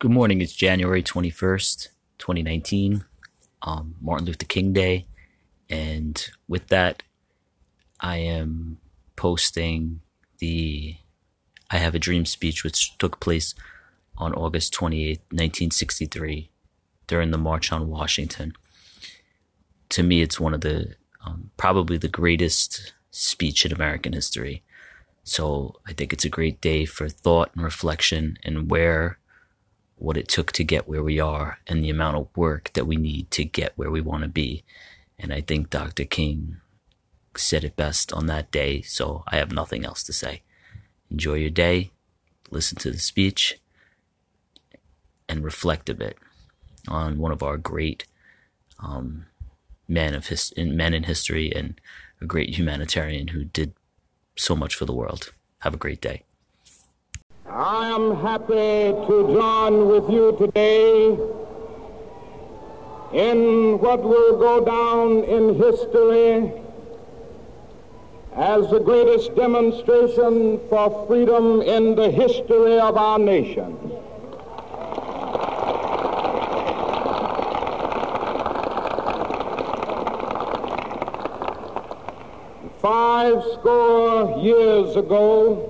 Good morning. It's January 21st, 2019, um, Martin Luther King Day. And with that, I am posting the I Have a Dream speech, which took place on August 28th, 1963, during the March on Washington. To me, it's one of the um, probably the greatest speech in American history. So I think it's a great day for thought and reflection and where what it took to get where we are and the amount of work that we need to get where we want to be. And I think Dr. King said it best on that day, so I have nothing else to say. Enjoy your day, listen to the speech, and reflect a bit on one of our great um, men of his men in history and a great humanitarian who did so much for the world. Have a great day. I am happy to join with you today in what will go down in history as the greatest demonstration for freedom in the history of our nation. Five score years ago,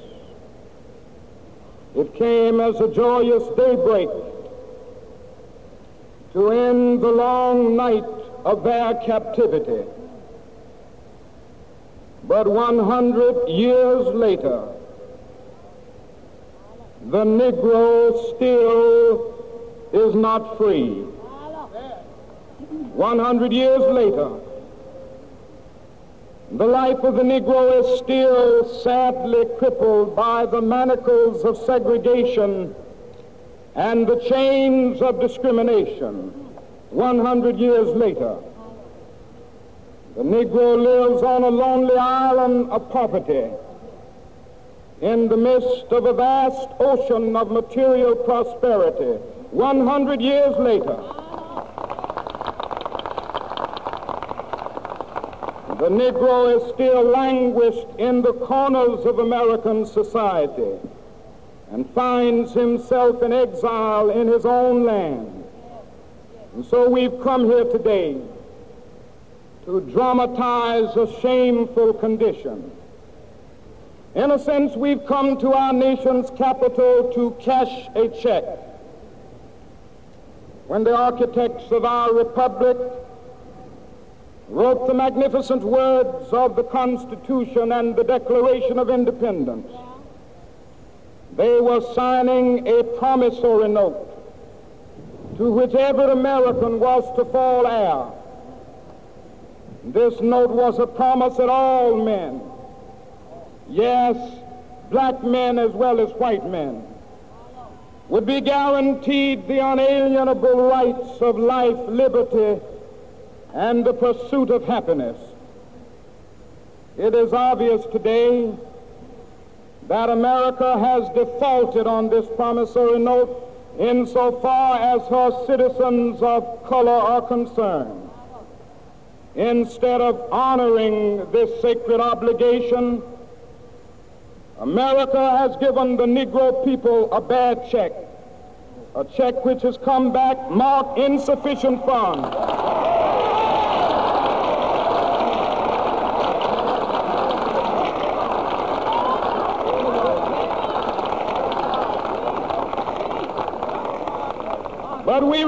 It came as a joyous daybreak to end the long night of their captivity. But 100 years later, the Negro still is not free. 100 years later, the life of the Negro is still sadly crippled by the manacles of segregation and the chains of discrimination 100 years later. The Negro lives on a lonely island of poverty in the midst of a vast ocean of material prosperity 100 years later. The Negro is still languished in the corners of American society and finds himself in exile in his own land. And so we've come here today to dramatize a shameful condition. In a sense, we've come to our nation's capital to cash a check. When the architects of our republic wrote the magnificent words of the Constitution and the Declaration of Independence. They were signing a promissory note to which every American was to fall heir. This note was a promise that all men, yes, black men as well as white men, would be guaranteed the unalienable rights of life, liberty, and the pursuit of happiness. It is obvious today that America has defaulted on this promissory note insofar as her citizens of color are concerned. Instead of honoring this sacred obligation, America has given the Negro people a bad check, a check which has come back marked insufficient funds. But we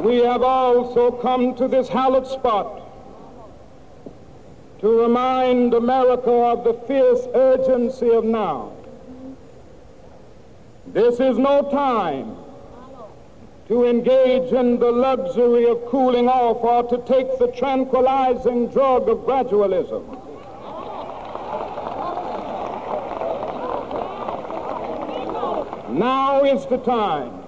We have also come to this hallowed spot to remind America of the fierce urgency of now. This is no time to engage in the luxury of cooling off or to take the tranquilizing drug of gradualism. Now is the time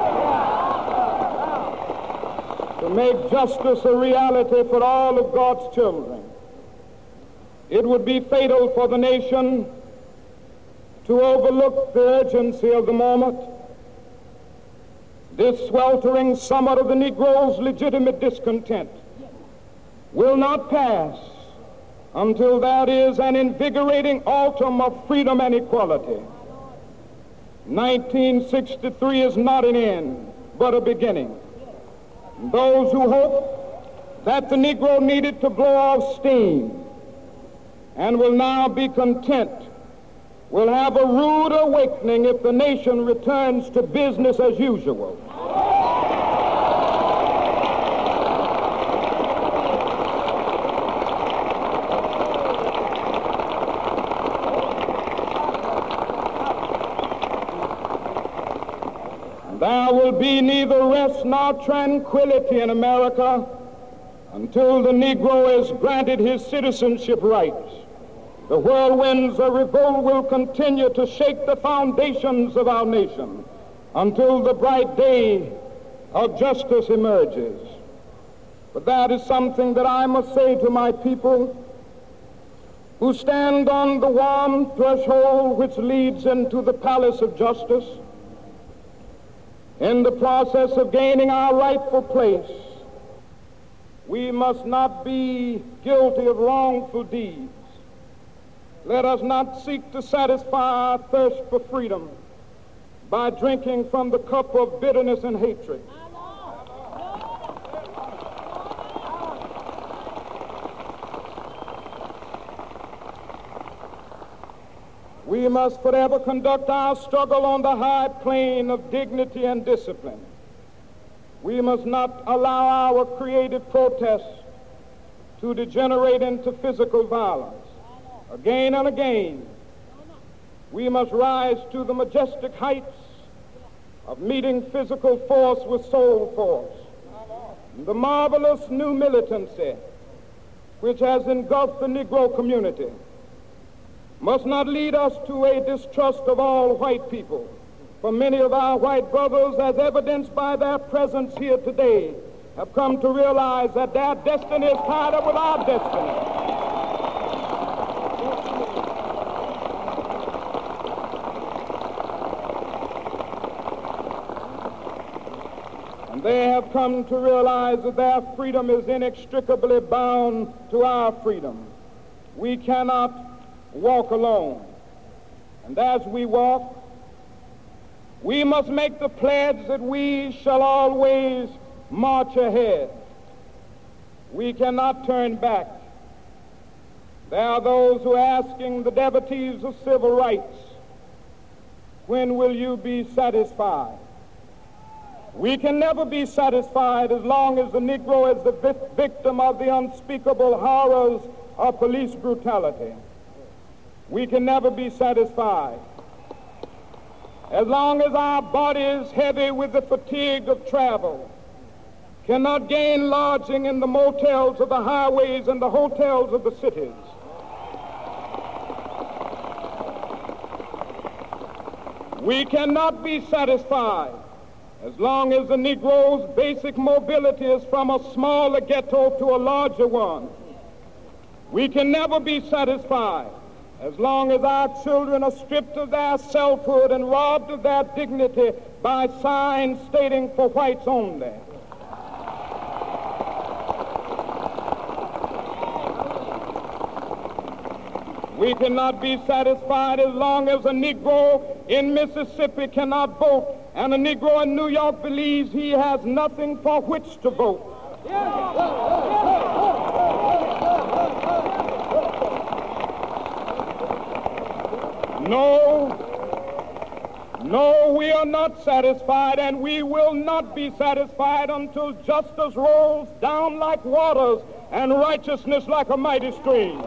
to make justice a reality for all of God's children. It would be fatal for the nation to overlook the urgency of the moment. This sweltering summit of the Negro's legitimate discontent will not pass until there is an invigorating autumn of freedom and equality. 1963 is not an end, but a beginning. Those who hope that the Negro needed to blow off steam and will now be content will have a rude awakening if the nation returns to business as usual. There will be neither rest nor tranquility in America until the Negro is granted his citizenship rights. The whirlwinds of revolt will continue to shake the foundations of our nation until the bright day of justice emerges. But that is something that I must say to my people who stand on the warm threshold which leads into the palace of justice in the process of gaining our rightful place, we must not be guilty of wrongful deeds. Let us not seek to satisfy our thirst for freedom by drinking from the cup of bitterness and hatred. We must forever conduct our struggle on the high plane of dignity and discipline. We must not allow our creative protests to degenerate into physical violence. Again and again, we must rise to the majestic heights of meeting physical force with soul force. The marvelous new militancy which has engulfed the Negro community must not lead us to a distrust of all white people. For many of our white brothers, as evidenced by their presence here today, have come to realize that their destiny is tied up with our destiny. And they have come to realize that their freedom is inextricably bound to our freedom. We cannot walk alone. And as we walk, we must make the pledge that we shall always march ahead. We cannot turn back. There are those who are asking the devotees of civil rights, when will you be satisfied? We can never be satisfied as long as the Negro is the victim of the unspeakable horrors of police brutality we can never be satisfied. As long as our body is heavy with the fatigue of travel, cannot gain lodging in the motels of the highways and the hotels of the cities. We cannot be satisfied as long as the Negro's basic mobility is from a smaller ghetto to a larger one. We can never be satisfied as long as our children are stripped of their selfhood and robbed of their dignity by signs stating for whites only. We cannot be satisfied as long as a Negro in Mississippi cannot vote and a Negro in New York believes he has nothing for which to vote. Yeah. No, we are not satisfied, and we will not be satisfied until justice rolls down like waters and righteousness like a mighty stream.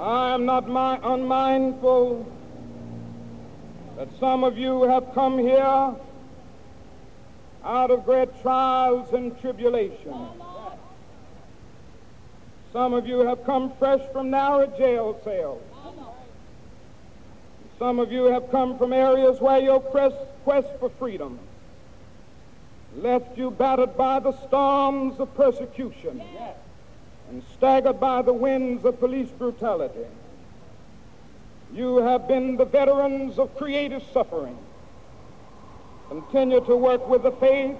I am not my, unmindful that some of you have come here out of great trials and tribulation. Some of you have come fresh from narrow jail cells. Some of you have come from areas where your quest, quest for freedom left you battered by the storms of persecution and staggered by the winds of police brutality. You have been the veterans of creative suffering. Continue to work with the faith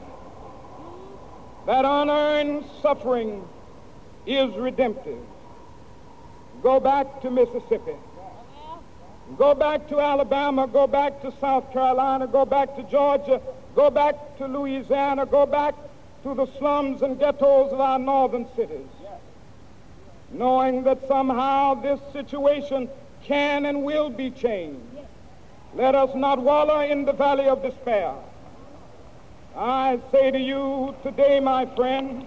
that unearned suffering is redemptive. Go back to Mississippi. Go back to Alabama. Go back to South Carolina. Go back to Georgia. Go back to Louisiana. Go back to the slums and ghettos of our northern cities. Knowing that somehow this situation can and will be changed. Let us not wallow in the valley of despair. I say to you today, my friend,